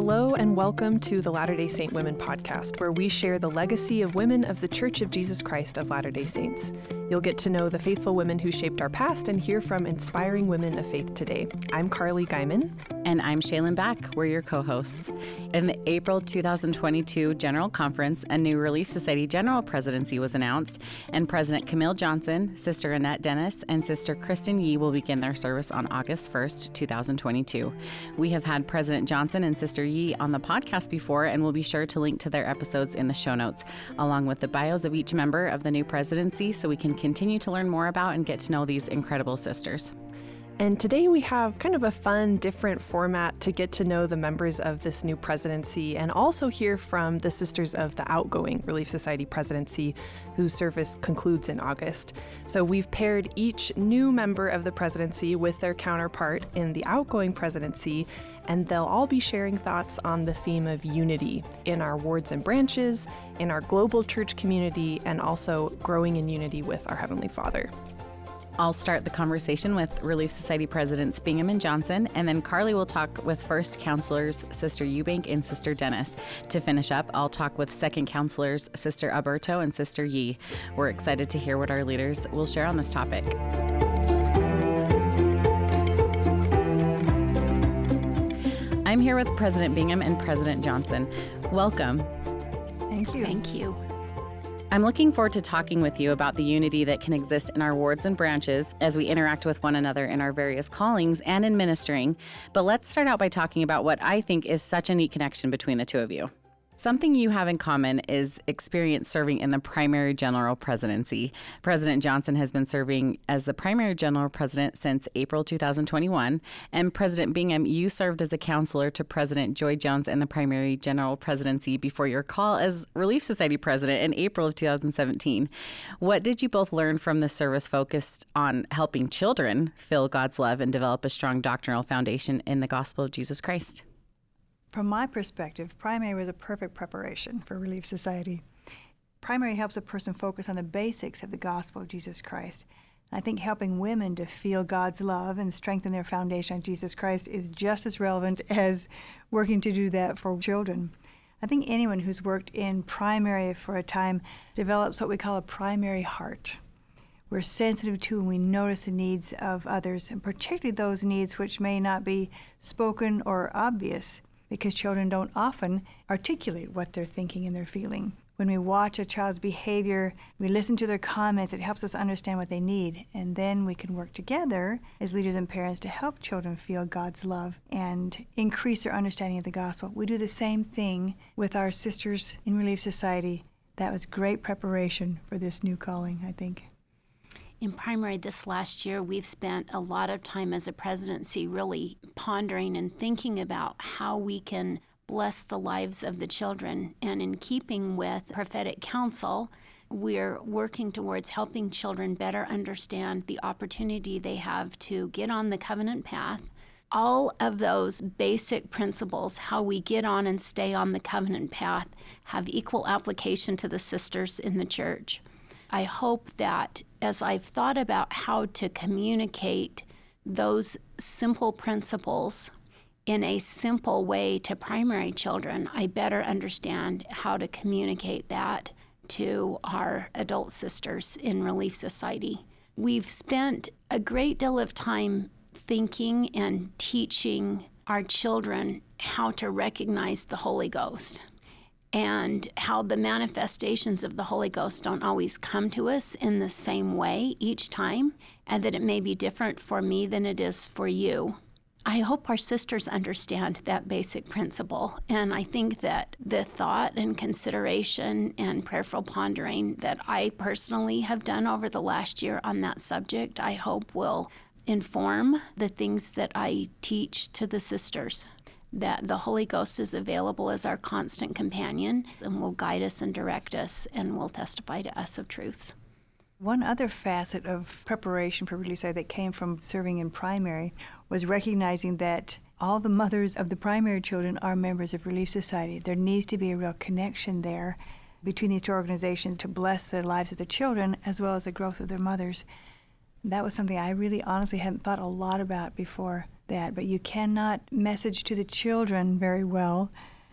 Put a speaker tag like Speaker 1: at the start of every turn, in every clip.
Speaker 1: Hello, and welcome to the Latter day Saint Women podcast, where we share the legacy of women of the Church of Jesus Christ of Latter day Saints. You'll get to know the faithful women who shaped our past and hear from inspiring women of faith today. I'm Carly Guyman.
Speaker 2: And I'm Shaylin Back. We're your co hosts. In the April 2022 General Conference, a new Relief Society General Presidency was announced, and President Camille Johnson, Sister Annette Dennis, and Sister Kristen Yee will begin their service on August 1st, 2022. We have had President Johnson and Sister On the podcast before, and we'll be sure to link to their episodes in the show notes, along with the bios of each member of the new presidency so we can continue to learn more about and get to know these incredible sisters.
Speaker 1: And today we have kind of a fun, different format to get to know the members of this new presidency and also hear from the sisters of the outgoing Relief Society presidency, whose service concludes in August. So we've paired each new member of the presidency with their counterpart in the outgoing presidency, and they'll all be sharing thoughts on the theme of unity in our wards and branches, in our global church community, and also growing in unity with our Heavenly Father.
Speaker 2: I'll start the conversation with Relief Society Presidents Bingham and Johnson, and then Carly will talk with first counselors Sister Eubank and Sister Dennis. To finish up, I'll talk with second counselors Sister Aburto and Sister Yee. We're excited to hear what our leaders will share on this topic. I'm here with President Bingham and President Johnson. Welcome.
Speaker 3: Thank you.
Speaker 4: Thank you.
Speaker 2: I'm looking forward to talking with you about the unity that can exist in our wards and branches as we interact with one another in our various callings and in ministering. But let's start out by talking about what I think is such a neat connection between the two of you. Something you have in common is experience serving in the primary general presidency. President Johnson has been serving as the primary general president since April 2021. And President Bingham, you served as a counselor to President Joy Jones in the primary general presidency before your call as Relief Society president in April of 2017. What did you both learn from the service focused on helping children feel God's love and develop a strong doctrinal foundation in the gospel of Jesus Christ?
Speaker 3: From my perspective, primary was a perfect preparation for Relief Society. Primary helps a person focus on the basics of the gospel of Jesus Christ. I think helping women to feel God's love and strengthen their foundation on Jesus Christ is just as relevant as working to do that for children. I think anyone who's worked in primary for a time develops what we call a primary heart. We're sensitive to and we notice the needs of others, and particularly those needs which may not be spoken or obvious because children don't often articulate what they're thinking and they're feeling. When we watch a child's behavior, we listen to their comments, it helps us understand what they need. And then we can work together as leaders and parents to help children feel God's love and increase their understanding of the gospel. We do the same thing with our sisters in Relief Society. That was great preparation for this new calling, I think
Speaker 4: in primary this last year, we've spent a lot of time as a presidency really pondering and thinking about how we can bless the lives of the children. And in keeping with prophetic counsel, we're working towards helping children better understand the opportunity they have to get on the covenant path. All of those basic principles, how we get on and stay on the covenant path, have equal application to the sisters in the church. I hope that as I've thought about how to communicate those simple principles in a simple way to primary children, I better understand how to communicate that to our adult sisters in Relief Society. We've spent a great deal of time thinking and teaching our children how to recognize the Holy Ghost and how the manifestations of the Holy Ghost don't always come to us in the same way each time, and that it may be different for me than it is for you. I hope our sisters understand that basic principle, and I think that the thought and consideration and prayerful pondering that I personally have done over the last year on that subject, I hope will inform the things that I teach to the sisters that the Holy Ghost is available as our constant companion and will guide us and direct us and will testify to us of truths.
Speaker 3: One other facet of preparation for Relief Society that came from serving in primary was recognizing that all the mothers of the primary children are members of Relief Society. There needs to be a real connection there between these two organizations to bless the lives of the children as well as the growth of their mothers. That was something I really honestly hadn't thought a lot about before that, but you cannot message to the children very well,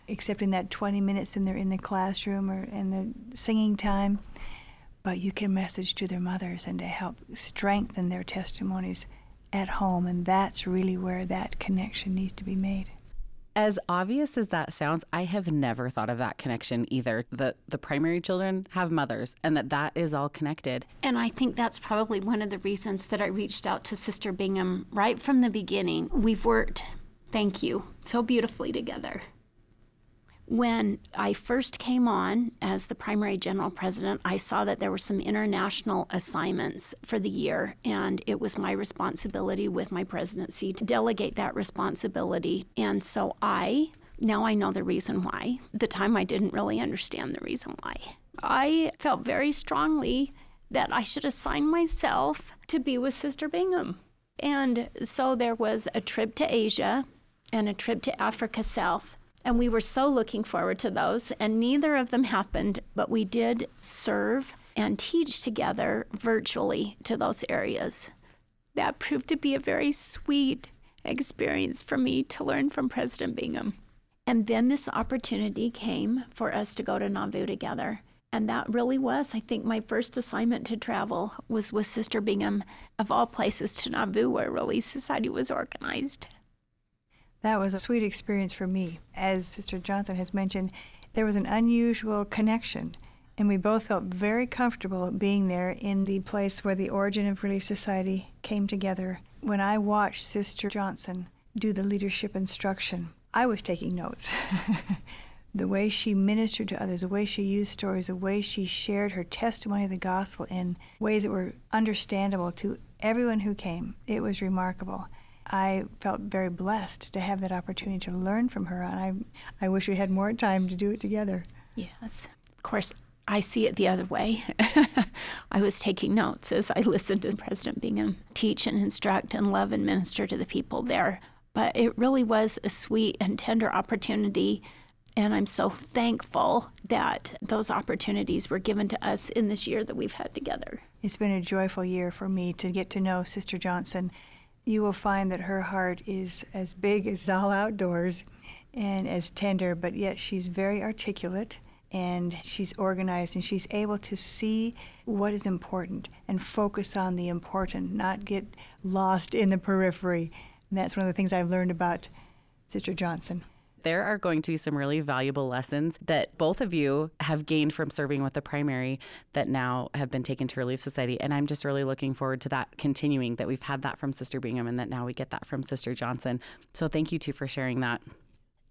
Speaker 3: except in that 20 minutes when they're in the classroom or in the singing time. But you can message to their mothers and to help strengthen their testimonies at home, and that's really where that connection needs to be made.
Speaker 2: As obvious as that sounds, I have never thought of that connection either. That the primary children have mothers and that that is all connected.
Speaker 4: And I think that's probably one of the reasons that I reached out to Sister Bingham right from the beginning. We've worked, thank you, so beautifully together. When I first came on as the primary general president, I saw that there were some international assignments for the year, and it was my responsibility with my presidency to delegate that responsibility. And so I, now I know the reason why. The time I didn't really understand the reason why. I felt very strongly that I should assign myself to be with Sister Bingham. And so there was a trip to Asia and a trip to Africa South and we were so looking forward to those, and neither of them happened, but we did serve and teach together virtually to those areas. That proved to be a very sweet experience for me to learn from President Bingham. And then this opportunity came for us to go to Nauvoo together. And that really was, I think, my first assignment to travel was with Sister Bingham, of all places, to Nauvoo, where Relief Society was organized.
Speaker 3: That was a sweet experience for me. As Sister Johnson has mentioned, there was an unusual connection, and we both felt very comfortable being there in the place where the origin of Relief Society came together. When I watched Sister Johnson do the leadership instruction, I was taking notes. the way she ministered to others, the way she used stories, the way she shared her testimony of the gospel in ways that were understandable to everyone who came, it was remarkable. I felt very blessed to have that opportunity to learn from her, and I, I wish we had more time to do it together.
Speaker 4: Yes. Of course, I see it the other way. I was taking notes as I listened to President Bingham teach and instruct and love and minister to the people there. But it really was a sweet and tender opportunity. And I'm so thankful that those opportunities were given to us in this year that we've had together.
Speaker 3: It's been a joyful year for me to get to know Sister Johnson you will find that her heart is as big as all outdoors and as tender, but yet she's very articulate and she's organized and she's able to see what is important and focus on the important, not get lost in the periphery. And that's one of the things I've learned about Sister Johnson
Speaker 2: there are going to be some really valuable lessons that both of you have gained from serving with the primary that now have been taken to Relief Society. And I'm just really looking forward to that continuing, that we've had that from Sister Bingham and that now we get that from Sister Johnson. So thank you two for sharing that.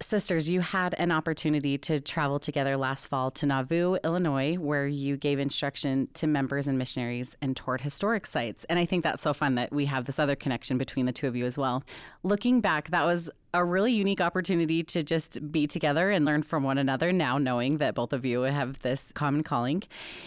Speaker 2: Sisters, you had an opportunity to travel together last fall to Nauvoo, Illinois, where you gave instruction to members and missionaries and toured historic sites. And I think that's so fun that we have this other connection between the two of you as well. Looking back, that was a really unique opportunity to just be together and learn from one another now, knowing that both of you have this common calling.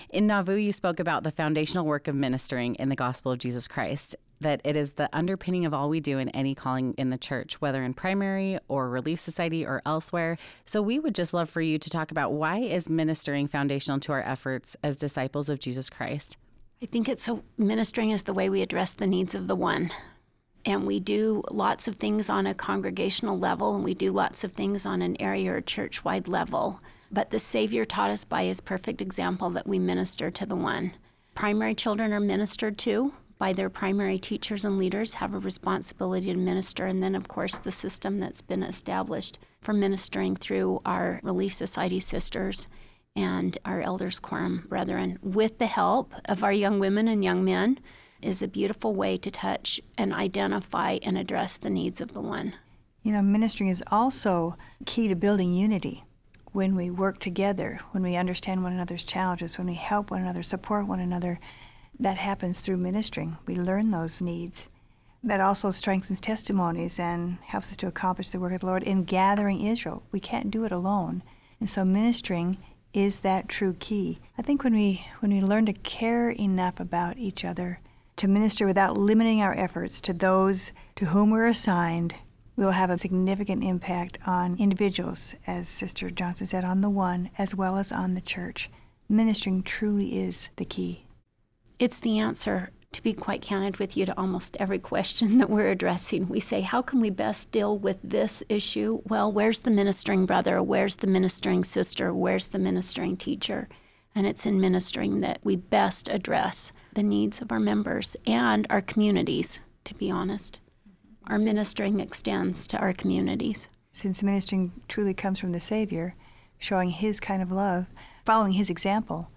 Speaker 2: In Nauvoo, you spoke about the foundational work of ministering in the gospel of Jesus Christ that it is the underpinning of all we do in any calling in the church, whether in primary or relief society or elsewhere. So we would just love for you to talk about why is ministering foundational to our efforts as disciples of Jesus Christ?
Speaker 4: I think it's so ministering is the way we address the needs of the one. And we do lots of things on a congregational level, and we do lots of things on an area or church wide level. But the Savior taught us by his perfect example that we minister to the one. Primary children are ministered to by their primary teachers and leaders have a responsibility to minister. And then, of course, the system that's been established for ministering through our Relief Society sisters and our Elders Quorum brethren, with the help of our young women and young men, is a beautiful way to touch and identify and address the needs of the one.
Speaker 3: You know, ministering is also key to building unity. When we work together, when we understand one another's challenges, when we help one another, support one another, that happens through ministering. We learn those needs. That also strengthens testimonies and helps us to accomplish the work of the Lord in gathering Israel. We can't do it alone. And so ministering is that true key. I think when we when we learn to care enough about each other, to minister without limiting our efforts to those to whom we're assigned, we will have a significant impact on individuals, as Sister Johnson said, on the one as well as on the church. Ministering truly is the key.
Speaker 4: It's the answer to be quite candid with you, to almost every question that we're addressing. We say, How can we best deal with this issue? Well, where's the ministering brother? Where's the ministering sister? Where's the ministering teacher? And it's in ministering that we best address the needs of our members and our communities, to be honest. Our ministering extends to our communities.
Speaker 3: Since ministering truly comes from the Savior, showing His kind of love, following His example,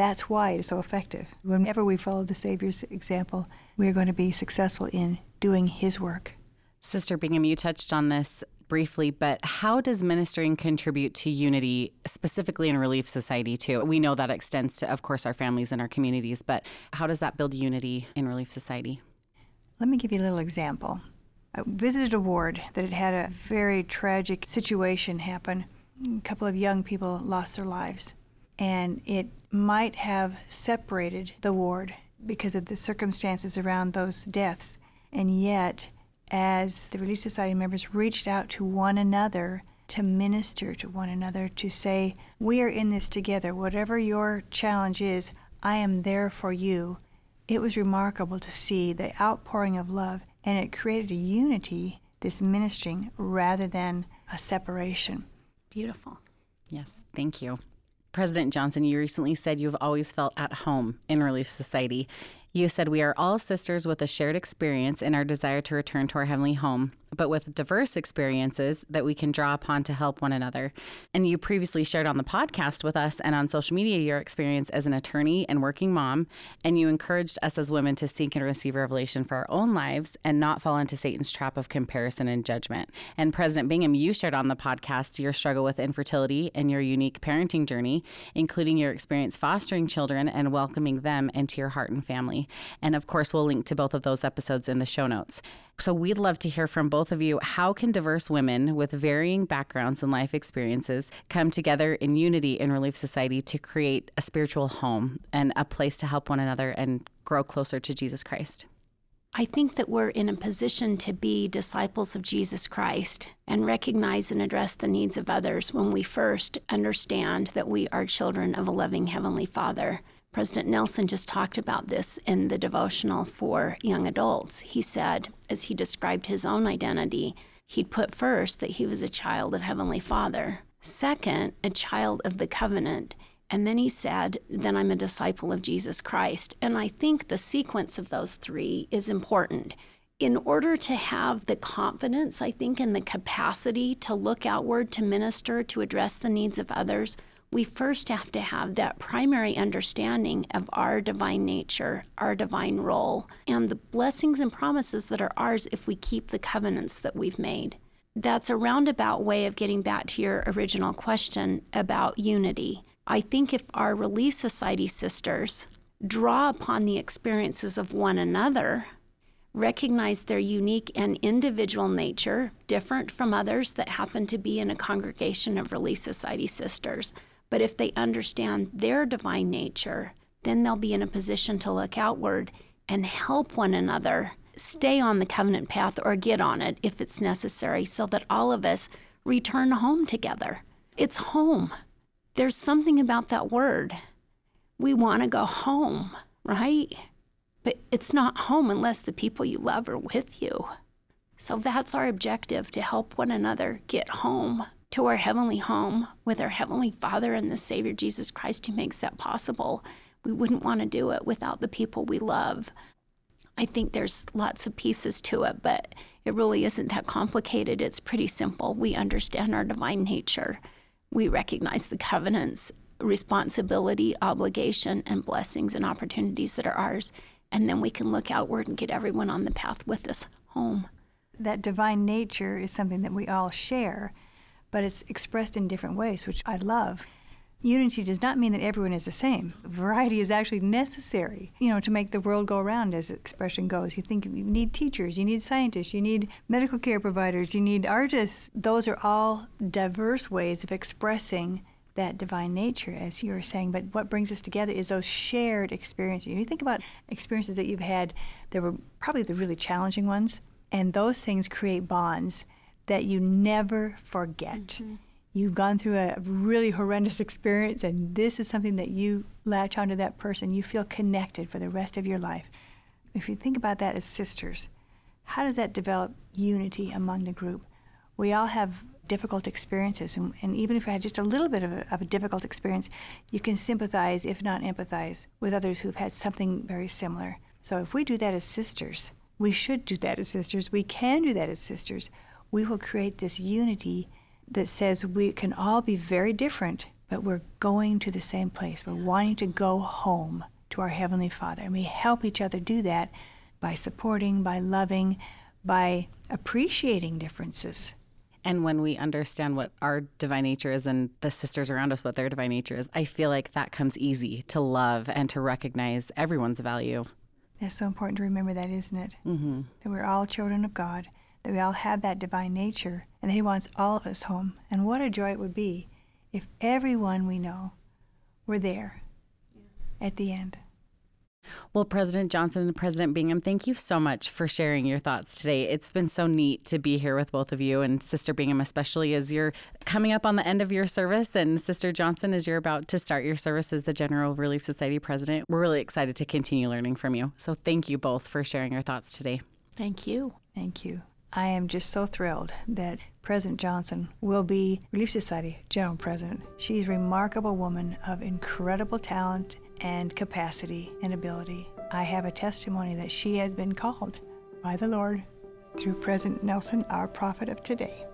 Speaker 3: that's why it is so effective. Whenever we follow the Savior's example, we are going to be successful in doing His work.
Speaker 2: Sister Bingham, you touched on this briefly, but how does ministering contribute to unity, specifically in Relief Society, too? We know that extends to, of course, our families and our communities, but how does that build unity in Relief Society?
Speaker 3: Let me give you a little example. I visited a ward that had had a very tragic situation happen. A couple of young people lost their lives, and it might have separated the ward because of the circumstances around those deaths. And yet, as the Relief Society members reached out to one another to minister to one another, to say, We are in this together. Whatever your challenge is, I am there for you. It was remarkable to see the outpouring of love, and it created a unity, this ministering, rather than a separation.
Speaker 4: Beautiful.
Speaker 2: Yes, thank you. President Johnson, you recently said you've always felt at home in Relief Society. You said we are all sisters with a shared experience in our desire to return to our heavenly home but with diverse experiences that we can draw upon to help one another. And you previously shared on the podcast with us and on social media your experience as an attorney and working mom, and you encouraged us as women to seek and receive revelation for our own lives and not fall into Satan's trap of comparison and judgment. And President Bingham, you shared on the podcast your struggle with infertility and your unique parenting journey, including your experience fostering children and welcoming them into your heart and family. And of course, we'll link to both of those episodes in the show notes. So we'd love to hear from both of you. How can diverse women with varying backgrounds and life experiences come together in unity in Relief Society to create a spiritual home and a place to help one another and grow closer to Jesus Christ?
Speaker 4: I think that we're in a position to be disciples of Jesus Christ and recognize and address the needs of others when we first understand that we are children of a loving Heavenly Father. President Nelson just talked about this in the devotional for young adults. He said, as he described his own identity, he'd put first that he was a child of Heavenly Father, second, a child of the covenant, and then he said, Then I'm a disciple of Jesus Christ. And I think the sequence of those three is important. In order to have the confidence, I think, and the capacity to look outward, to minister, to address the needs of others, we first have to have that primary understanding of our divine nature, our divine role, and the blessings and promises that are ours if we keep the covenants that we've made. That's a roundabout way of getting back to your original question about unity. I think if our Relief Society sisters draw upon the experiences of one another, recognize their unique and individual nature, different from others that happen to be in a congregation of Relief Society sisters, but if they understand their divine nature, then they'll be in a position to look outward and help one another stay on the covenant path or get on it if it's necessary so that all of us return home together. It's home. There's something about that word. We want to go home, right? But it's not home unless the people you love are with you. So that's our objective to help one another get home to our heavenly home with our heavenly Father and the Savior Jesus Christ who makes that possible. We wouldn't want to do it without the people we love. I think there's lots of pieces to it, but it really isn't that complicated. It's pretty simple. We understand our divine nature. We recognize the covenants, responsibility, obligation, and blessings and opportunities that are ours. And then we can look outward and get everyone on the path with us home.
Speaker 3: That divine nature is something that we all share but it's expressed in different ways, which I love. Unity does not mean that everyone is the same. Variety is actually necessary, you know, to make the world go around, as expression goes. You think you need teachers, you need scientists, you need medical care providers, you need artists. Those are all diverse ways of expressing that divine nature, as you were saying. But what brings us together is those shared experiences. You think about experiences that you've had that were probably the really challenging ones, and those things create bonds that you never forget. Mm-hmm. You've gone through a really horrendous experience, and this is something that you latch onto that person. You feel connected for the rest of your life. If you think about that as sisters, how does that develop unity among the group? We all have difficult experiences, and, and even if you had just a little bit of a, of a difficult experience, you can sympathize, if not empathize, with others who've had something very similar. So if we do that as sisters, we should do that as sisters, we can do that as sisters, we will create this unity that says we can all be very different, but we're going to the same place. We're wanting to go home to our Heavenly Father. And we help each other do that by supporting, by loving, by appreciating differences.
Speaker 2: And when we understand what our divine nature is and the sisters around us what their divine nature is, I feel like that comes easy to love and to recognize everyone's value.
Speaker 3: It's so important to remember that, isn't it?
Speaker 2: Mm-hmm.
Speaker 3: That we're all children of God, that we all have that divine nature, and that He wants all of us home. And what a joy it would be if everyone we know were there at the end.
Speaker 2: Well, President Johnson and President Bingham, thank you so much for sharing your thoughts today. It's been so neat to be here with both of you, and Sister Bingham, especially as you're coming up on the end of your service, and Sister Johnson, as you're about to start your service as the General Relief Society President. We're really excited to continue learning from you. So, thank you both for sharing your thoughts today.
Speaker 4: Thank you.
Speaker 3: Thank you. I am just so thrilled that President Johnson will be Relief Society General President. She's a remarkable woman of incredible talent and capacity and ability. I have a testimony that she has been called by the Lord through President Nelson, our prophet of today.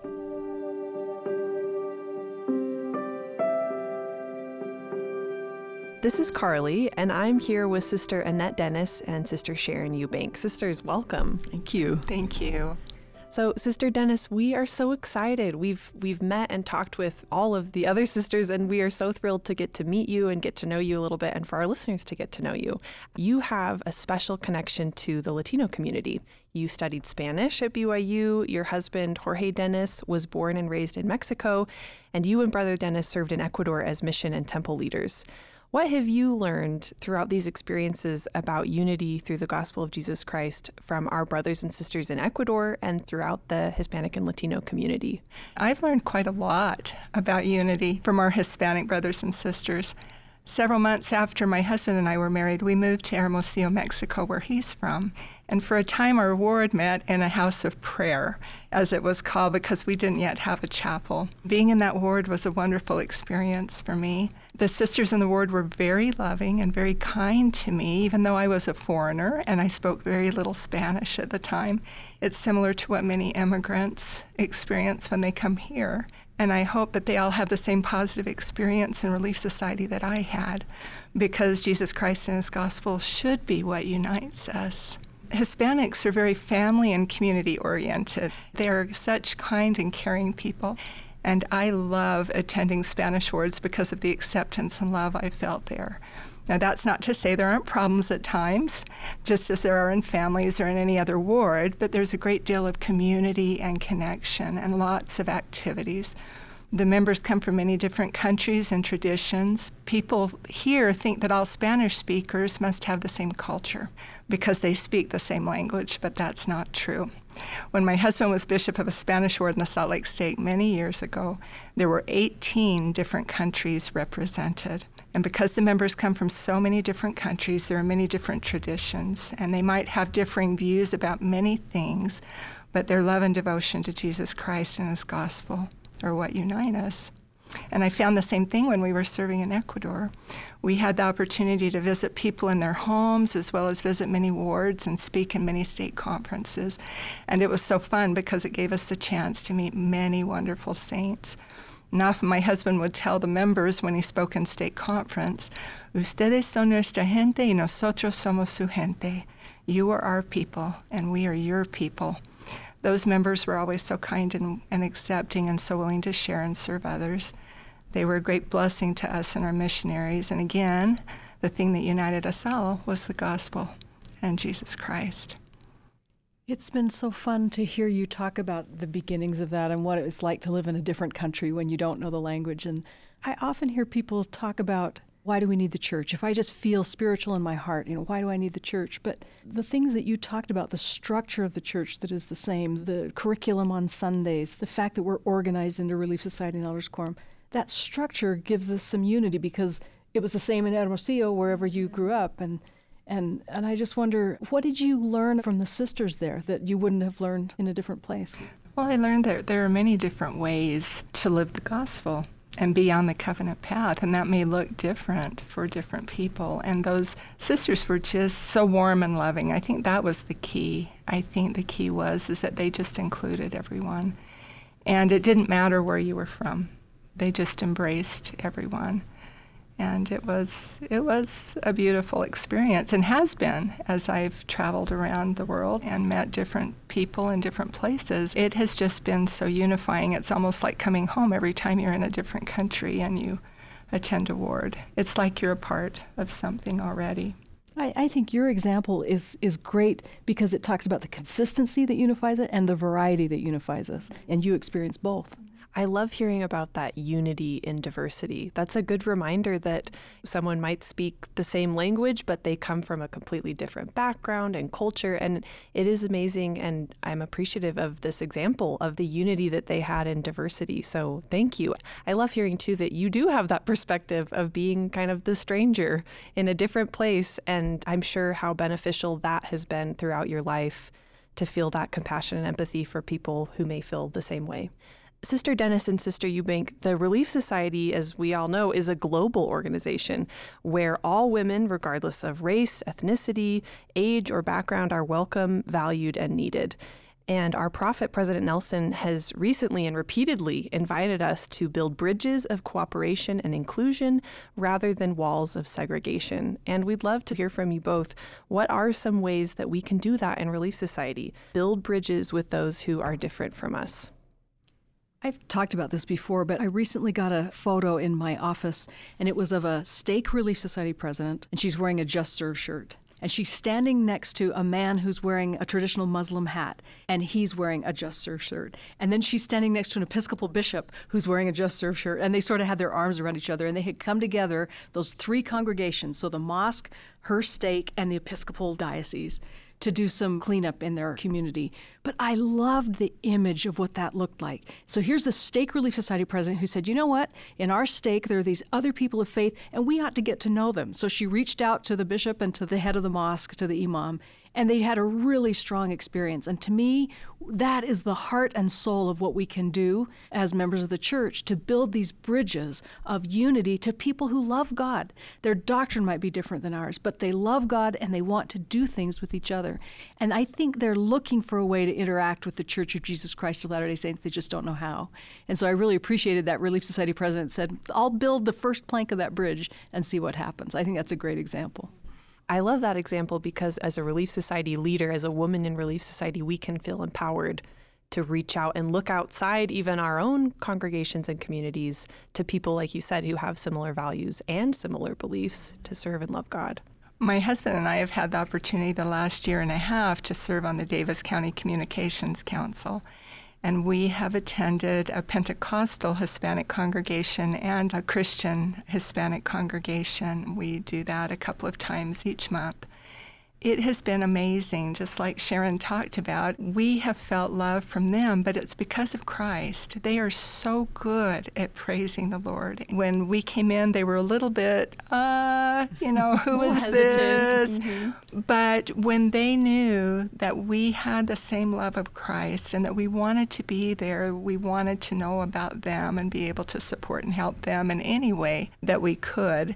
Speaker 1: This is Carly, and I'm here with Sister Annette Dennis and Sister Sharon Eubank. Sisters, welcome.
Speaker 5: Thank you.
Speaker 6: Thank you.
Speaker 1: So, Sister Dennis, we are so excited. We've we've met and talked with all of the other sisters, and we are so thrilled to get to meet you and get to know you a little bit, and for our listeners to get to know you. You have a special connection to the Latino community. You studied Spanish at BYU. Your husband, Jorge Dennis, was born and raised in Mexico, and you and Brother Dennis served in Ecuador as mission and temple leaders. What have you learned throughout these experiences about unity through the gospel of Jesus Christ from our brothers and sisters in Ecuador and throughout the Hispanic and Latino community?
Speaker 6: I've learned quite a lot about unity from our Hispanic brothers and sisters. Several months after my husband and I were married, we moved to Hermosillo, Mexico, where he's from. And for a time, our ward met in a house of prayer, as it was called, because we didn't yet have a chapel. Being in that ward was a wonderful experience for me. The sisters in the ward were very loving and very kind to me, even though I was a foreigner and I spoke very little Spanish at the time. It's similar to what many immigrants experience when they come here. And I hope that they all have the same positive experience in Relief Society that I had, because Jesus Christ and His gospel should be what unites us. Hispanics are very family and community oriented. They are such kind and caring people. And I love attending Spanish wards because of the acceptance and love I felt there. Now, that's not to say there aren't problems at times, just as there are in families or in any other ward, but there's a great deal of community and connection and lots of activities. The members come from many different countries and traditions. People here think that all Spanish speakers must have the same culture because they speak the same language, but that's not true. When my husband was bishop of a Spanish ward in the Salt Lake Stake many years ago, there were 18 different countries represented. And because the members come from so many different countries, there are many different traditions, and they might have differing views about many things, but their love and devotion to Jesus Christ and His gospel are what unite us. And I found the same thing when we were serving in Ecuador. We had the opportunity to visit people in their homes as well as visit many wards and speak in many stake conferences. And it was so fun because it gave us the chance to meet many wonderful saints. And often my husband would tell the members when he spoke in stake conference, Ustedes son nuestra gente y nosotros somos su gente. You are our people and we are your people. Those members were always so kind and, and accepting and so willing to share and serve others. They were a great blessing to us and our missionaries. And again, the thing that united us all was the gospel and Jesus Christ.
Speaker 5: It's been so fun to hear you talk about the beginnings of that and what it's like to live in a different country when you don't know the language. And I often hear people talk about why do we need the church? If I just feel spiritual in my heart, you know, why do I need the church? But the things that you talked about, the structure of the church that is the same, the curriculum on Sundays, the fact that we're organized into Relief Society and Elders Quorum, that structure gives us some unity because it was the same in Hermosillo wherever you grew up. And And, and I just wonder, what did you learn from the sisters there that you wouldn't have learned in a different place?
Speaker 6: Well, I learned that there are many different ways to live the gospel and be on the covenant path, and that may look different for different people. And those sisters were just so warm and loving. I think that was the key. I think the key was is that they just included everyone, and it didn't matter where you were from. They just embraced everyone and it was it was a beautiful experience and has been as I've traveled around the world and met different people in different places. It has just been so unifying. It's almost like coming home every time you're in a different country and you attend a ward. It's like you're a part of something already.
Speaker 5: I, I, think your example is is great because it talks about the consistency that unifies it and the variety that unifies us, and you experience both.
Speaker 1: I love hearing about that unity in diversity. That's a good reminder that someone might speak the same language, but they come from a completely different background and culture. And it is amazing. And I'm appreciative of this example of the unity that they had in diversity. So thank you. I love hearing too that you do have that perspective of being kind of the stranger in a different place. And I'm sure how beneficial that has been throughout your life to feel that compassion and empathy for people who may feel the same way. Sister Dennis and Sister Eubank, the Relief Society, as we all know, is a global organization where all women, regardless of race, ethnicity, age, or background, are welcome, valued, and needed. And our prophet, President Nelson, has recently and repeatedly invited us to build bridges of cooperation and inclusion rather than walls of segregation. And we'd love to hear from you both. What are some ways that we can do that in Relief Society? Build bridges with those who are different from us.
Speaker 5: I've talked about this before, but I recently got a photo in my office, and it was of a Stake Relief Society president, and she's wearing a Just Serve shirt. And she's standing next to a man who's wearing a traditional Muslim hat, and he's wearing a Just Serve shirt. And then she's standing next to an Episcopal bishop who's wearing a Just Serve shirt, and they sort of had their arms around each other, and they had come together, those three congregations, so the mosque, her stake, and the Episcopal diocese to do some cleanup in their community. But I loved the image of what that looked like. So here's the Stake Relief Society president who said, You know what? In our stake, there are these other people of faith, and we ought to get to know them. So she reached out to the bishop and to the head of the mosque, to the imam, and they had a really strong experience. And to me, that is the heart and soul of what we can do as members of the church to build these bridges of unity to people who love God. Their doctrine might be different than ours, but they love God and they want to do things with each other. And I think they're looking for a way to interact with the Church of Jesus Christ of Latter day Saints. They just don't know how. And so I really appreciated that Relief Society president said, I'll build the first plank of that bridge and see what happens. I think that's a great example.
Speaker 1: I love that example because as a Relief Society leader, as a woman in Relief Society, we can feel empowered to reach out and look outside even our own congregations and communities to people, like you said, who have similar values and similar beliefs to serve and love God.
Speaker 6: My husband and I have had the opportunity the last year and a half to serve on the Davis County Communications Council and we have attended a Pentecostal Hispanic congregation and a Christian Hispanic congregation. We do that a couple of times each month. It has been amazing, just like Sharon talked about. We have felt love from them, but it's because of Christ. They are so good at praising the Lord. When we came in, they were a little bit, uh, you know, who is this? Mm-hmm. But when they knew that we had the same love of Christ and that we wanted to be there, we wanted to know about them and be able to support and help them in any way that we could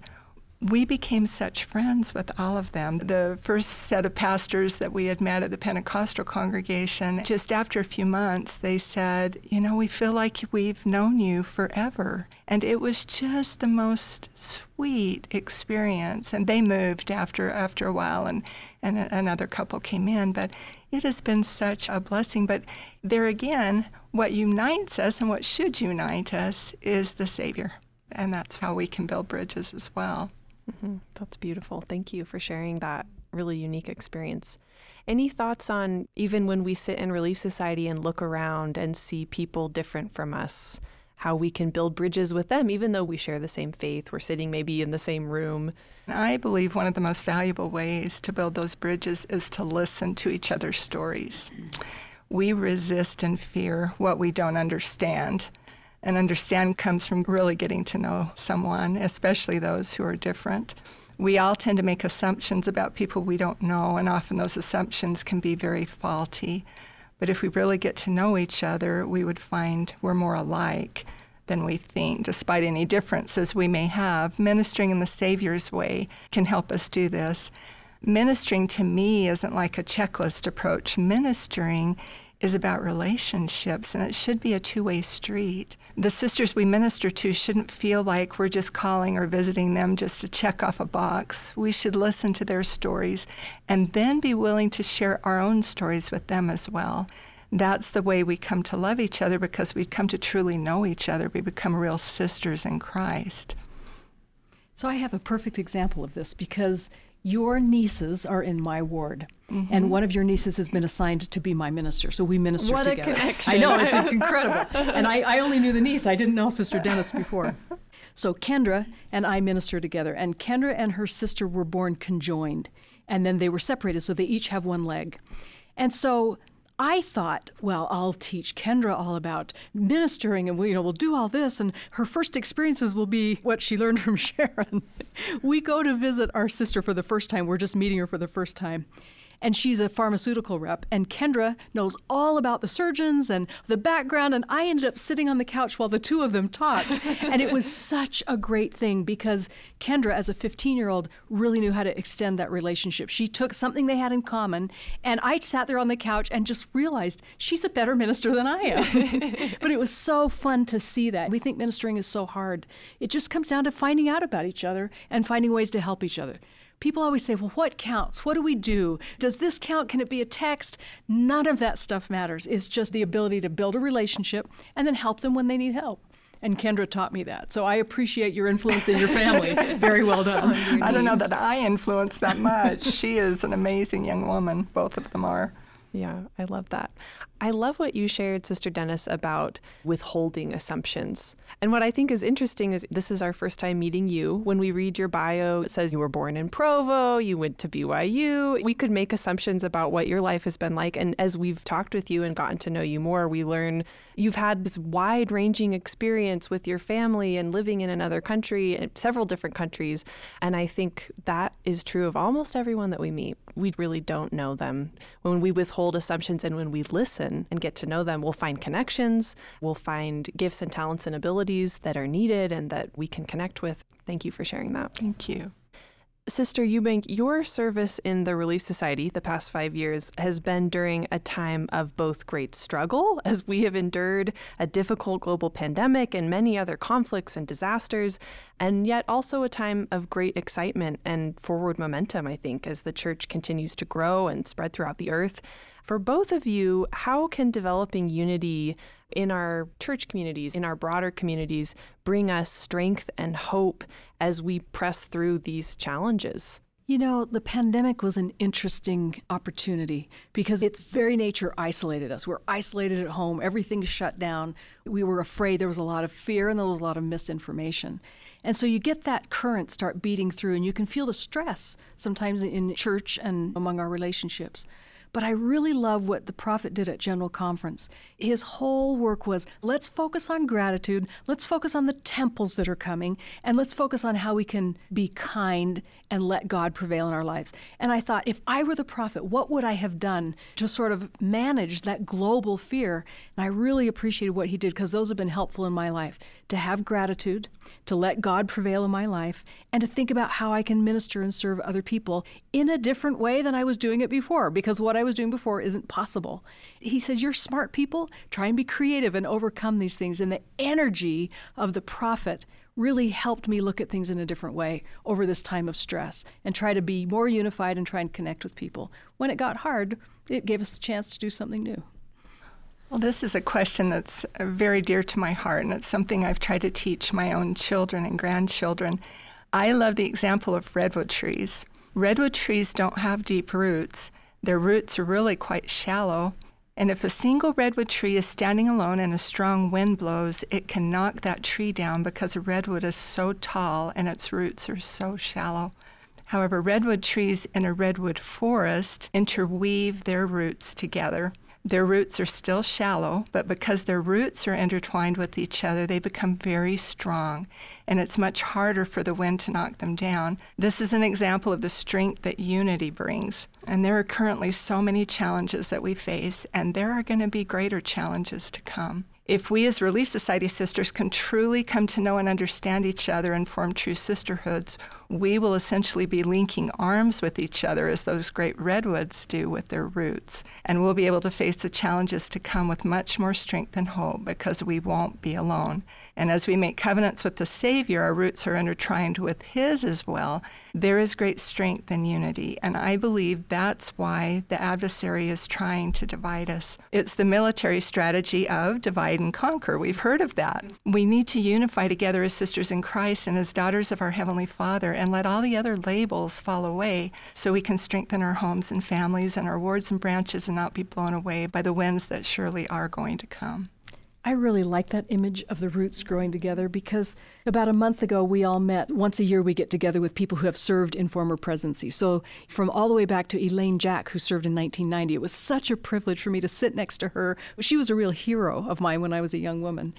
Speaker 6: we became such friends with all of them. The first set of pastors that we had met at the Pentecostal congregation, just after a few months, they said, You know, we feel like we've known you forever. And it was just the most sweet experience. And they moved after, after a while, and, and another couple came in. But it has been such a blessing. But there again, what unites us and what should unite us is the Savior. And that's how we can build bridges as well.
Speaker 1: Mm-hmm. That's beautiful. Thank you for sharing that really unique experience. Any thoughts on even when we sit in Relief Society and look around and see people different from us, how we can build bridges with them, even though we share the same faith? We're sitting maybe in the same room.
Speaker 6: I believe one of the most valuable ways to build those bridges is to listen to each other's stories. We resist and fear what we don't understand and understand comes from really getting to know someone, especially those who are different. We all tend to make assumptions about people we don't know, and often those assumptions can be very faulty. But if we really get to know each other, we would find we're more alike than we think, despite any differences we may have. Ministering in the Savior's way can help us do this. Ministering to me isn't like a checklist approach. Ministering is about relationships, and it should be a two way street. The sisters we minister to shouldn't feel like we're just calling or visiting them just to check off a box. We should listen to their stories and then be willing to share our own stories with them as well. That's the way we come to love each other because we come to truly know each other. We become real sisters in Christ.
Speaker 5: So I have a perfect example of this because your nieces are in my ward. Mm-hmm. And one of your nieces has been assigned to be my minister. So we minister
Speaker 1: what
Speaker 5: together.
Speaker 1: A connection.
Speaker 5: I know, it's, it's incredible. and I, I only knew the niece, I didn't know Sister Dennis before. So Kendra and I minister together. And Kendra and her sister were born conjoined. And then they were separated, so they each have one leg. And so I thought, well, I'll teach Kendra all about ministering and we, you know, we'll do all this and her first experiences will be what she learned from Sharon. we go to visit our sister for the first time. We're just meeting her for the first time and she's a pharmaceutical rep. And Kendra knows all about the surgeons and the background. And I ended up sitting on the couch while the two of them talked. and it was such a great thing because Kendra, as a 15 year old, really knew how to extend that relationship. She took something they had in common, and I sat there on the couch and just realized she's a better minister than I am. but it was so fun to see that. We think ministering is so hard. It just comes down to finding out about each other and finding ways to help each other people always say, well, what counts? What do we do? Does this count? Can it be a text? None of that stuff matters. It's just the ability to build a relationship and then help them when they need help. And Kendra taught me that. So I appreciate your influence in your family. Very well done.
Speaker 6: Oh, I don't know that I influence that much. she is an amazing young woman. Both of them are.
Speaker 1: Yeah, I love that. I love what you shared, Sister Dennis, about withholding assumptions. And what I think is interesting is this is our first time meeting you. When we read your bio, it says you were born in Provo, you went to BYU. We could make assumptions about what your life has been like. And as we've talked with you and gotten to know you more, we learn you've had this wide ranging experience with your family and living in another country, several different countries. And I think that is true of almost everyone that we meet. We really don't know them. When we withhold assumptions and when we listen and get to know them, we'll find connections, we'll find gifts and talents and abilities that are needed and that we can connect with. Thank you for sharing that.
Speaker 6: Thank you.
Speaker 1: Sister Eubank, your service in the Relief Society the past five years has been during a time of both great struggle, as we have endured a difficult global pandemic and many other conflicts and disasters, and yet also a time of great excitement and forward momentum, I think, as the church continues to grow and spread throughout the earth. For both of you, how can developing unity in our church communities, in our broader communities, bring us strength and hope as we press through these challenges?
Speaker 5: You know, the pandemic was an interesting opportunity because its very nature isolated us. We're isolated at home, everything's shut down. We were afraid there was a lot of fear and there was a lot of misinformation. And so you get that current start beating through, and you can feel the stress sometimes in church and among our relationships. But I really love what the prophet did at General Conference. His whole work was let's focus on gratitude, let's focus on the temples that are coming, and let's focus on how we can be kind and let God prevail in our lives. And I thought, if I were the prophet, what would I have done to sort of manage that global fear? And I really appreciated what he did because those have been helpful in my life to have gratitude, to let God prevail in my life, and to think about how I can minister and serve other people in a different way than I was doing it before because what I was doing before isn't possible. He says, You're smart people, try and be creative and overcome these things. And the energy of the prophet really helped me look at things in a different way over this time of stress and try to be more unified and try and connect with people. When it got hard, it gave us the chance to do something new.
Speaker 6: Well, this is a question that's uh, very dear to my heart, and it's something I've tried to teach my own children and grandchildren. I love the example of redwood trees. Redwood trees don't have deep roots, their roots are really quite shallow. And if a single redwood tree is standing alone and a strong wind blows, it can knock that tree down because a redwood is so tall and its roots are so shallow. However, redwood trees in a redwood forest interweave their roots together Their roots are still shallow, but because their roots are intertwined with each other, they become very strong, and it's much harder for the wind to knock them down. This is an example of the strength that unity brings. And there are currently so many challenges that we face, and there are going to be greater challenges to come. If we as Relief Society sisters can truly come to know and understand each other and form true sisterhoods, we will essentially be linking arms with each other as those great redwoods do with their roots. And we'll be able to face the challenges to come with much more strength and hope because we won't be alone. And as we make covenants with the Savior, our roots are intertwined with His as well. There is great strength in unity. And I believe that's why the adversary is trying to divide us. It's the military strategy of divide and conquer. We've heard of that. We need to unify together as sisters in Christ and as daughters of our Heavenly Father and let all the other labels fall away so we can strengthen our homes and families and our wards and branches and not be blown away by the winds that surely are going to come.
Speaker 5: I really like that image of the roots growing together because about a month ago we all met. Once a year we get together with people who have served in former presidency. So from all the way back to Elaine Jack, who served in 1990, it was such a privilege for me to sit next to her. She was a real hero of mine when I was a young woman.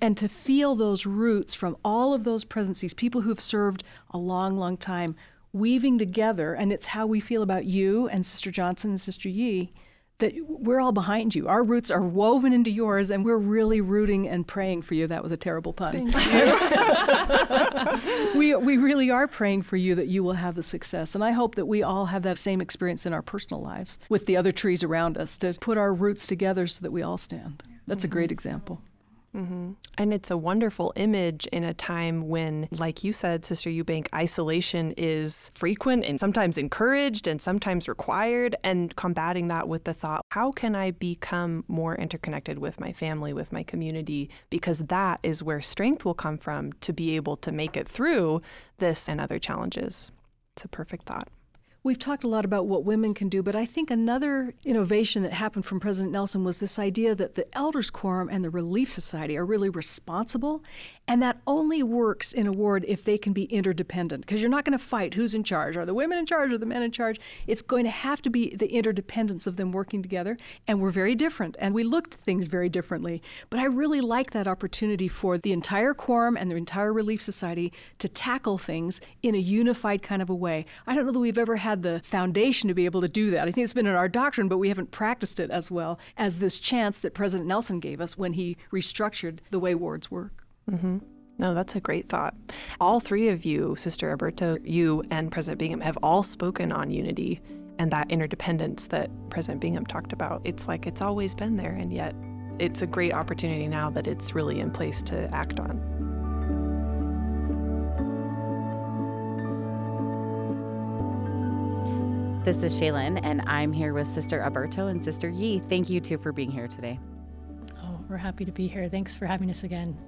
Speaker 5: And to feel those roots from all of those presidencies, people who have served a long, long time, weaving together, and it's how we feel about you and Sister Johnson and Sister Yee that we're all behind you. Our roots are woven into yours, and we're really rooting and praying for you. That was a terrible pun. we, we really are praying for you that you will have the success. And I hope that we all have that same experience in our personal lives with the other trees around us to put our roots together so that we all stand. That's a great mm-hmm. example.
Speaker 1: Mm-hmm. And it's a wonderful image in a time when, like you said, Sister Eubank, isolation is frequent and sometimes encouraged and sometimes required, and combating that with the thought, how can I become more interconnected with my family, with my community? Because that is where strength will come from to be able to make it through this and other challenges. It's a perfect thought.
Speaker 5: We've talked a lot about what women can do, but I think another innovation that happened from President Nelson was this idea that the Elders Quorum and the Relief Society are really responsible and that only works in a ward if they can be interdependent, because you're not going to fight who's in charge. Are the women in charge? Are the men in charge? It's going to have to be the interdependence of them working together. And we're very different, and we looked at things very differently. But I really like that opportunity for the entire quorum and the entire Relief Society to tackle things in a unified kind of a way. I don't know that we've ever had the foundation to be able to do that. I think it's been in our doctrine, but we haven't practiced it as well as this chance that President Nelson gave us when he restructured the way wards work.
Speaker 1: Mm-hmm. No, that's a great thought. All three of you, Sister Aburto, you and President Bingham, have all spoken on unity and that interdependence that President Bingham talked about. It's like it's always been there, and yet it's a great opportunity now that it's really in place to act on.
Speaker 2: This is Shaylin, and I'm here with Sister Aburto and Sister Yee. Thank you two for being here today.
Speaker 7: Oh, we're happy to be here. Thanks for having us again.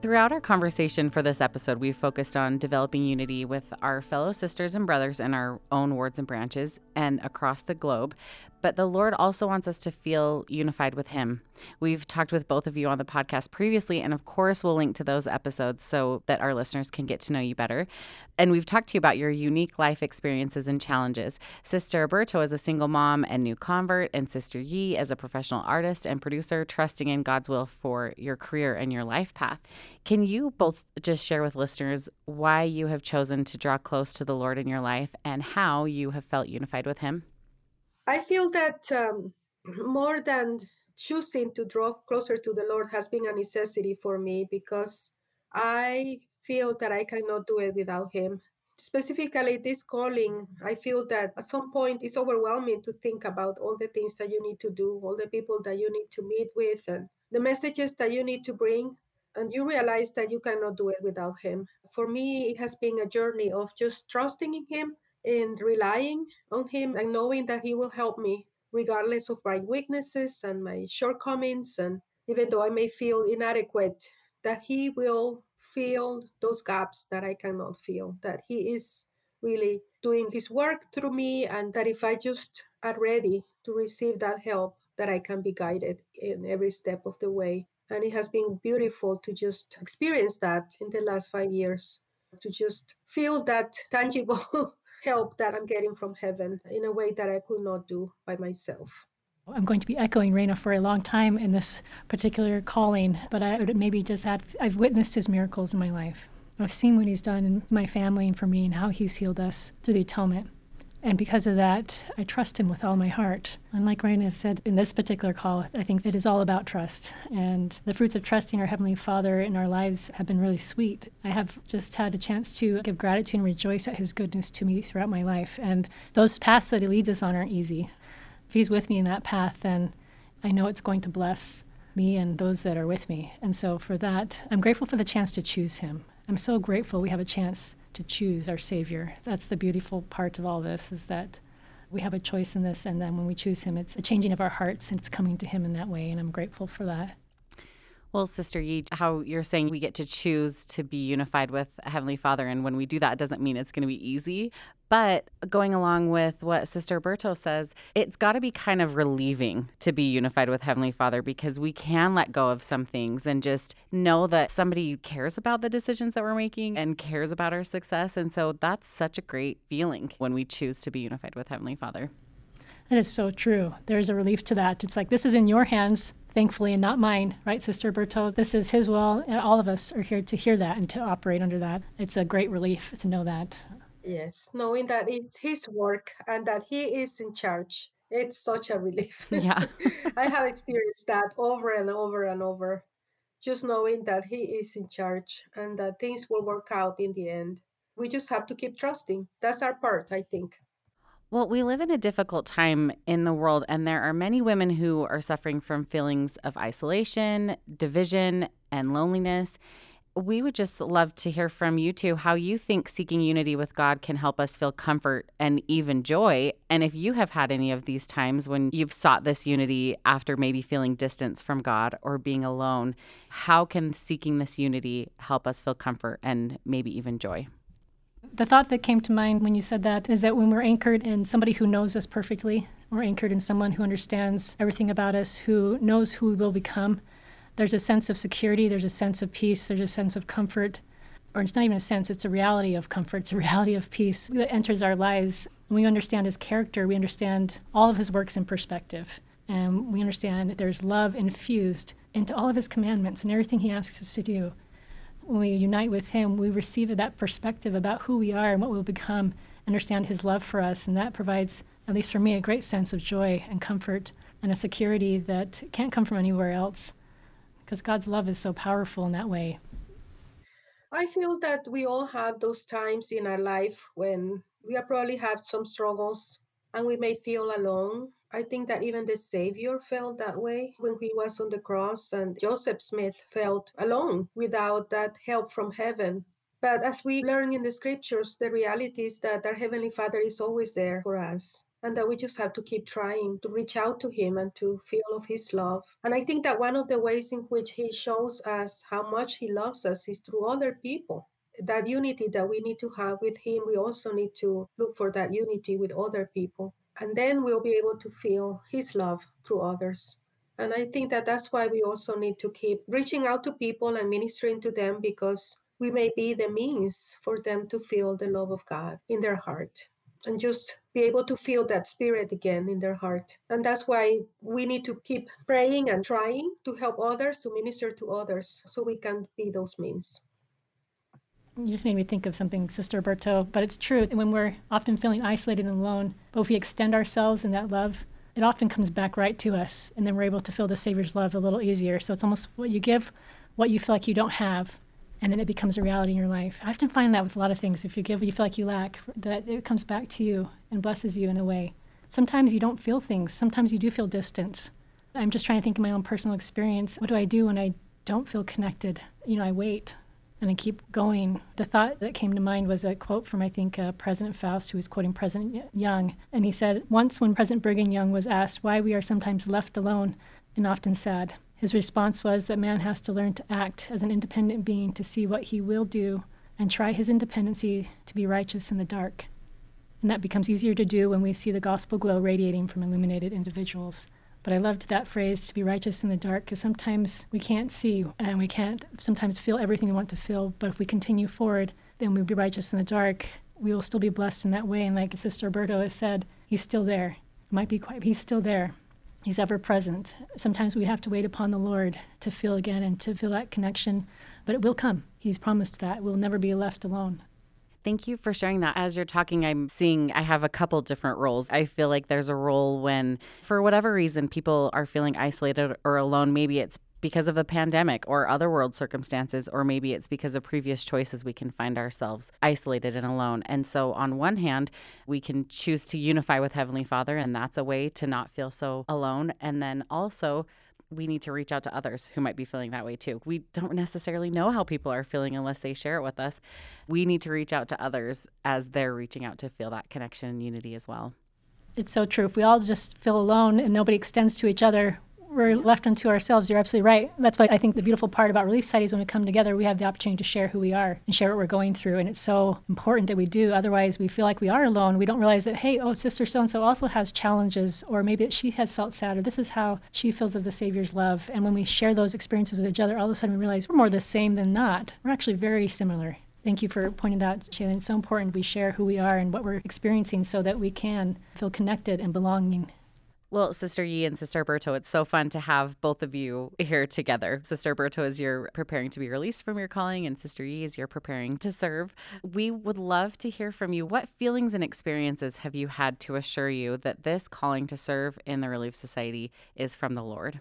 Speaker 2: Throughout our conversation for this episode, we've focused on developing unity with our fellow sisters and brothers in our own wards and branches and across the globe. But the Lord also wants us to feel unified with Him. We've talked with both of you on the podcast previously, and of course, we'll link to those episodes so that our listeners can get to know you better. And we've talked to you about your unique life experiences and challenges. Sister Aburto is a single mom and new convert, and Sister Yee as a professional artist and producer, trusting in God's will for your career and your life path. Can you both just share with listeners why you have chosen to draw close to the Lord in your life and how you have felt unified with Him?
Speaker 8: I feel that um, more than choosing to draw closer to the Lord has been a necessity for me because I feel that I cannot do it without Him. Specifically, this calling, I feel that at some point it's overwhelming to think about all the things that you need to do, all the people that you need to meet with, and the messages that you need to bring. And you realize that you cannot do it without Him. For me, it has been a journey of just trusting in Him and relying on Him and knowing that He will help me regardless of my weaknesses and my shortcomings. And even though I may feel inadequate, that He will fill those gaps that I cannot fill, that He is really doing His work through me, and that if I just are ready to receive that help, that I can be guided in every step of the way. And it has been beautiful to just experience that in the last five years, to just feel that tangible help that I'm getting from heaven in a way that I could not do by myself.
Speaker 7: I'm going to be echoing Reyna for a long time in this particular calling, but I would maybe just add I've witnessed his miracles in my life. I've seen what he's done in my family and for me and how he's healed us through the atonement. And because of that, I trust him with all my heart. And like Reyna has said in this particular call, I think it is all about trust. And the fruits of trusting our Heavenly Father in our lives have been really sweet. I have just had a chance to give gratitude and rejoice at His goodness to me throughout my life. And those paths that He leads us on aren't easy. If He's with me in that path, then I know it's going to bless me and those that are with me. And so for that, I'm grateful for the chance to choose Him. I'm so grateful we have a chance to choose our Savior. That's the beautiful part of all this is that we have a choice in this, and then when we choose Him, it's a changing of our hearts and it's coming to Him in that way, and I'm grateful for that.
Speaker 2: Well, Sister Yee, how you're saying we get to choose to be unified with Heavenly Father. And when we do that, doesn't mean it's going to be easy. But going along with what Sister Aburto says, it's got to be kind of relieving to be unified with Heavenly Father because we can let go of some things and just know that somebody cares about the decisions that we're making and cares about our success. And so that's such a great feeling when we choose to be unified with Heavenly Father.
Speaker 7: That is so true. There's a relief to that. It's like, this is in your hands, thankfully, and not mine, right, Sister Aburto? This is His will, and all of us are here to hear that and to operate under that. It's a great relief to know that.
Speaker 8: Yes, knowing that it's His work and that He is in charge. It's such a relief.
Speaker 2: Yeah.
Speaker 8: I have experienced that over and over and over. Just knowing that He is in charge and that things will work out in the end. We just have to keep trusting. That's our part, I think.
Speaker 2: Well, we live in a difficult time in the world, and there are many women who are suffering from feelings of isolation, division, and loneliness. We would just love to hear from you two how you think seeking unity with God can help us feel comfort and even joy. And if you have had any of these times when you've sought this unity after maybe feeling distance from God or being alone, how can seeking this unity help us feel comfort and maybe even joy?
Speaker 7: The thought that came to mind when you said that is that when we're anchored in somebody who knows us perfectly, we're anchored in someone who understands everything about us, who knows who we will become, there's a sense of security, there's a sense of peace, there's a sense of comfort. Or it's not even a sense, it's a reality of comfort, it's a reality of peace that enters our lives. When we understand his character, we understand all of his works in perspective. And we understand that there's love infused into all of his commandments and everything he asks us to do when we unite with Him, we receive that perspective about who we are and what we'll become, understand His love for us. And that provides, at least for me, a great sense of joy and comfort and a security that can't come from anywhere else because God's love is so powerful in that way.
Speaker 8: I feel that we all have those times in our life when we probably have some struggles and we may feel alone I think that even the Savior felt that way when he was on the cross, and Joseph Smith felt alone without that help from heaven. But as we learn in the scriptures, the reality is that our Heavenly Father is always there for us, and that we just have to keep trying to reach out to Him and to feel of His love. And I think that one of the ways in which He shows us how much He loves us is through other people that unity that we need to have with him we also need to look for that unity with other people and then we'll be able to feel his love through others and i think that that's why we also need to keep reaching out to people and ministering to them because we may be the means for them to feel the love of god in their heart and just be able to feel that spirit again in their heart. And that's why we need to keep praying and trying to help others, to minister to others, so we can be those means
Speaker 7: you just made me think of something, Sister Aburto, but it's true. When we're often feeling isolated and alone, but if we extend ourselves in that love, it often comes back right to us, and then we're able to feel the Savior's love a little easier. So it's almost what you give, what you feel like you don't have, and then it becomes a reality in your life. I often find that with a lot of things. If you give what you feel like you lack, that it comes back to you and blesses you in a way. Sometimes you don't feel things, sometimes you do feel distance. I'm just trying to think of my own personal experience. What do I do when I don't feel connected? You know, I wait and I keep going. The thought that came to mind was a quote from, I think, uh, President Faust, who was quoting President Young. And he said, Once when President Brigham Young was asked why we are sometimes left alone and often sad, his response was that man has to learn to act as an independent being to see what he will do and try his independency to be righteous in the dark. And that becomes easier to do when we see the gospel glow radiating from illuminated individuals. But I loved that phrase to be righteous in the dark because sometimes we can't see and we can't sometimes feel everything we want to feel. But if we continue forward, then we'll be righteous in the dark. We will still be blessed in that way. And like Sister Aburto has said, He's still there. Might be quite, He's still there. He's ever present. Sometimes we have to wait upon the Lord to feel again and to feel that connection, but it will come. He's promised that. We'll never be left alone.
Speaker 2: Thank you for sharing that. As you're talking, I'm seeing I have a couple different roles. I feel like there's a role when, for whatever reason, people are feeling isolated or alone. Maybe it's because of the pandemic or other world circumstances, or maybe it's because of previous choices, we can find ourselves isolated and alone. And so, on one hand, we can choose to unify with Heavenly Father, and that's a way to not feel so alone. And then also, we need to reach out to others who might be feeling that way too. We don't necessarily know how people are feeling unless they share it with us. We need to reach out to others as they're reaching out to feel that connection and unity as well.
Speaker 7: It's so true. If we all just feel alone and nobody extends to each other, we're left unto ourselves. You're absolutely right. That's why I think the beautiful part about Relief Society is when we come together, we have the opportunity to share who we are and share what we're going through. And it's so important that we do. Otherwise, we feel like we are alone. We don't realize that, hey, oh, sister so and so also has challenges, or maybe she has felt sad, or this is how she feels of the Savior's love. And when we share those experiences with each other, all of a sudden we realize we're more the same than not. We're actually very similar. Thank you for pointing out, Shaylin. It's so important we share who we are and what we're experiencing so that we can feel connected and belonging
Speaker 2: well, Sister Yee and Sister Aburto, it's so fun to have both of you here together. Sister Aburto, as you're preparing to be released from your calling, and Sister Yee, as you're preparing to serve, we would love to hear from you. What feelings and experiences have you had to assure you that this calling to serve in the Relief Society is from the Lord?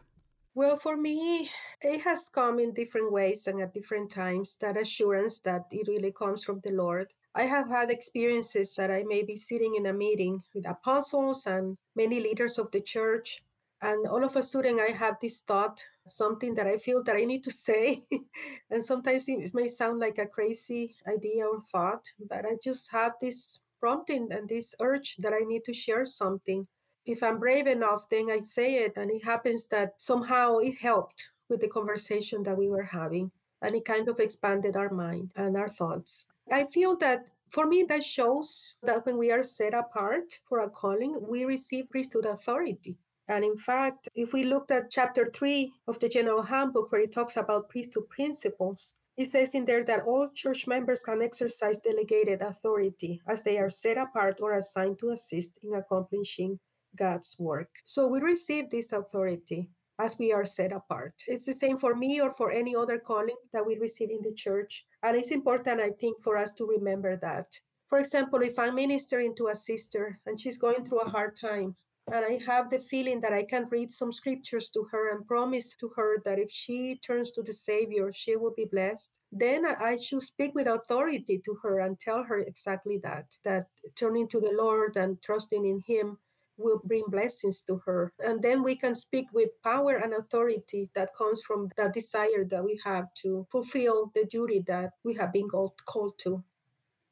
Speaker 8: Well, for me, it has come in different ways and at different times that assurance that it really comes from the Lord. I have had experiences that I may be sitting in a meeting with apostles and many leaders of the church, and all of a sudden I have this thought, something that I feel that I need to say. and sometimes it may sound like a crazy idea or thought, but I just have this prompting and this urge that I need to share something. If I'm brave enough, then I say it, and it happens that somehow it helped with the conversation that we were having, and it kind of expanded our mind and our thoughts. I feel that for me, that shows that when we are set apart for a calling, we receive priesthood authority. And in fact, if we looked at chapter three of the General Handbook, where it talks about priesthood principles, it says in there that all church members can exercise delegated authority as they are set apart or assigned to assist in accomplishing God's work. So we receive this authority as we are set apart. It's the same for me or for any other calling that we receive in the church. And it's important, I think, for us to remember that. For example, if I'm ministering to a sister and she's going through a hard time, and I have the feeling that I can read some scriptures to her and promise to her that if she turns to the Savior, she will be blessed, then I should speak with authority to her and tell her exactly that that turning to the Lord and trusting in Him will bring blessings to her. And then we can speak with power and authority that comes from that desire that we have to fulfill the duty that we have been called to.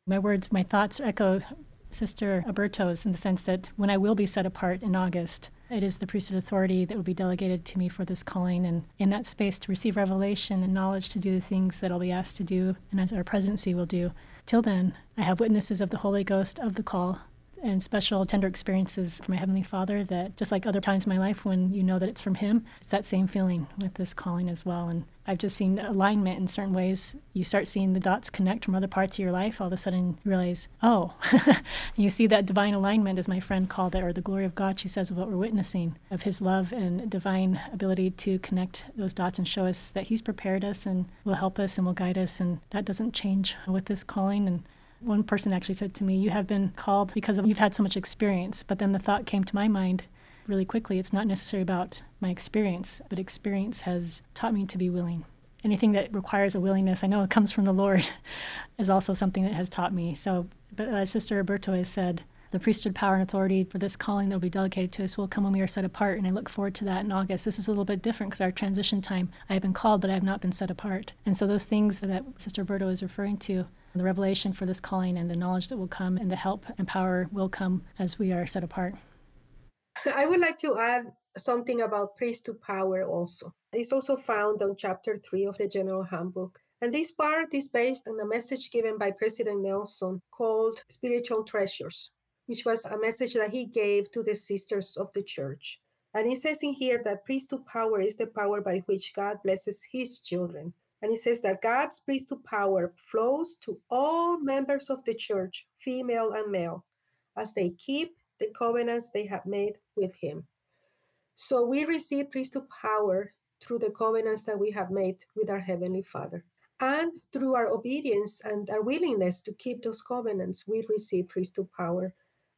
Speaker 7: My words, my thoughts echo Sister Aburto's in the sense that when I will be set apart in August, it is the priesthood authority that will be delegated to me for this calling and in that space to receive revelation and knowledge to do the things that I'll be asked to do and as our presidency will do. Till then, I have witnesses of the Holy Ghost of the call and special tender experiences from my Heavenly Father that just like other times in my life when you know that it's from Him, it's that same feeling with this calling as well. And I've just seen alignment in certain ways. You start seeing the dots connect from other parts of your life, all of a sudden you realize, oh, you see that divine alignment, as my friend called it, or the glory of God, she says, of what we're witnessing, of His love and divine ability to connect those dots and show us that He's prepared us and will help us and will guide us. And that doesn't change with this calling. And one person actually said to me, You have been called because of, you've had so much experience. But then the thought came to my mind really quickly it's not necessarily about my experience, but experience has taught me to be willing. Anything that requires a willingness, I know it comes from the Lord, is also something that has taught me. So, but as Sister Aburto has said, the priesthood power and authority for this calling that will be delegated to us will come when we are set apart, and I look forward to that in August. This is a little bit different because our transition time, I have been called, but I have not been set apart. And so those things that Sister Aburto is referring to, the revelation for this calling and the knowledge that will come and the help and power will come as we are set apart.
Speaker 8: I would like to add something about priesthood power also. It's also found on chapter 3 of the General Handbook. And this part is based on a message given by President Nelson called Spiritual Treasures, which was a message that he gave to the sisters of the church. And it says in here that priesthood power is the power by which God blesses his children and it says that God's priesthood power flows to all members of the church, female and male, as they keep the covenants they have made with Him. So we receive priesthood power through the covenants that we have made with our Heavenly Father. And through our obedience and our willingness to keep those covenants, we receive priesthood power.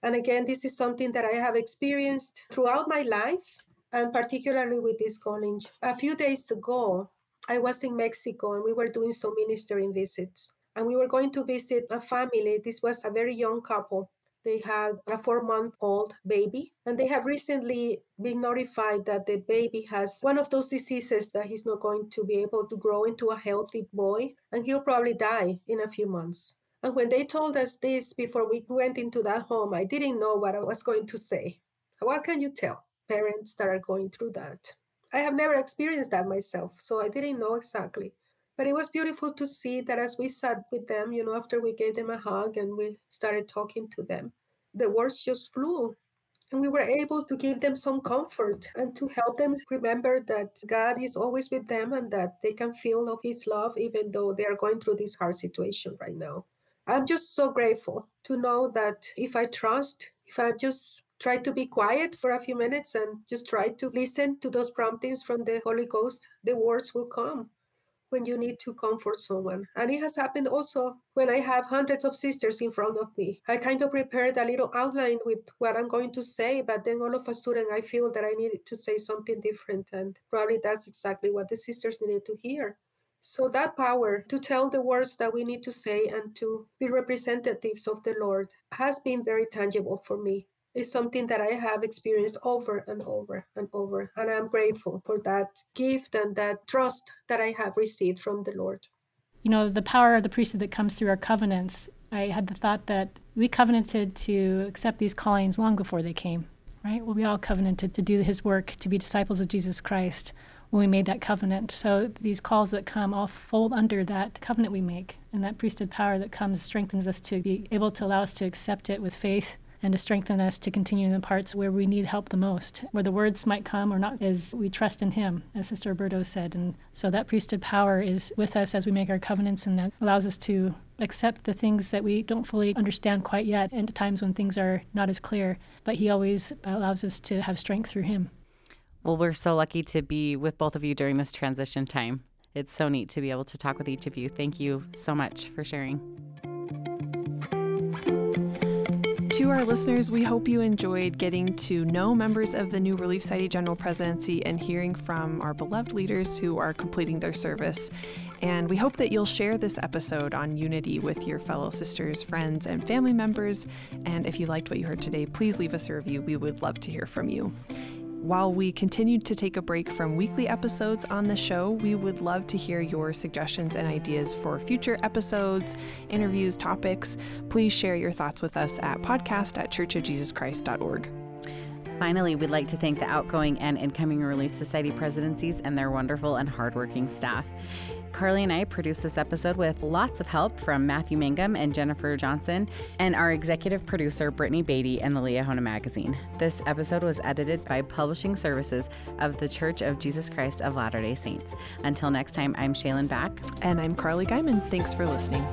Speaker 8: And again, this is something that I have experienced throughout my life, and particularly with this calling. A few days ago, I was in Mexico and we were doing some ministering visits. And we were going to visit a family. This was a very young couple. They had a four month old baby, and they have recently been notified that the baby has one of those diseases that he's not going to be able to grow into a healthy boy, and he'll probably die in a few months. And when they told us this before we went into that home, I didn't know what I was going to say. What can you tell parents that are going through that? I have never experienced that myself, so I didn't know exactly. But it was beautiful to see that as we sat with them, you know, after we gave them a hug and we started talking to them, the words just flew. And we were able to give them some comfort and to help them remember that God is always with them and that they can feel of His love even though they are going through this hard situation right now. I'm just so grateful to know that if I trust, if I just try to be quiet for a few minutes and just try to listen to those promptings from the Holy Ghost, the words will come when you need to comfort someone. And it has happened also when I have hundreds of sisters in front of me. I kind of prepared a little outline with what I'm going to say, but then all of a sudden I feel that I needed to say something different. And probably that's exactly what the sisters needed to hear. So that power to tell the words that we need to say and to be representatives of the Lord has been very tangible for me. It's something that I have experienced over and over and over. And I'm grateful for that gift and that trust that I have received from the Lord.
Speaker 7: You know, the power of the priesthood that comes through our covenants. I had the thought that we covenanted to accept these callings long before they came, right? Well, we all covenanted to do his work, to be disciples of Jesus Christ when we made that covenant. So these calls that come all fold under that covenant we make. And that priesthood power that comes strengthens us to be able to allow us to accept it with faith and to strengthen us to continue in the parts where we need help the most, where the words might come or not, as we trust in Him, as Sister Aburto said. And so that priesthood power is with us as we make our covenants, and that allows us to accept the things that we don't fully understand quite yet, and times when things are not as clear. But He always allows us to have strength through Him.
Speaker 2: Well, we're so lucky to be with both of you during this transition time. It's so neat to be able to talk with each of you. Thank you so much for sharing.
Speaker 1: To our listeners, we hope you enjoyed getting to know members of the new Relief Society General Presidency and hearing from our beloved leaders who are completing their service. And we hope that you'll share this episode on unity with your fellow sisters, friends, and family members. And if you liked what you heard today, please leave us a review. We would love to hear from you. While we continue to take a break from weekly episodes on the show, we would love to hear your suggestions and ideas for future episodes, interviews, topics. Please share your thoughts with us at podcast at churchofjesuschrist.org.
Speaker 2: Finally, we'd like to thank the outgoing and incoming Relief Society presidencies and their wonderful and hardworking staff. Carly and I produced this episode with lots of help from Matthew Mangum and Jennifer Johnson, and our executive producer, Brittany Beatty, and the Liahona Magazine. This episode was edited by Publishing Services of the Church of Jesus Christ of Latter day Saints. Until next time, I'm Shaylin Back.
Speaker 1: And I'm Carly Guyman. Thanks for listening.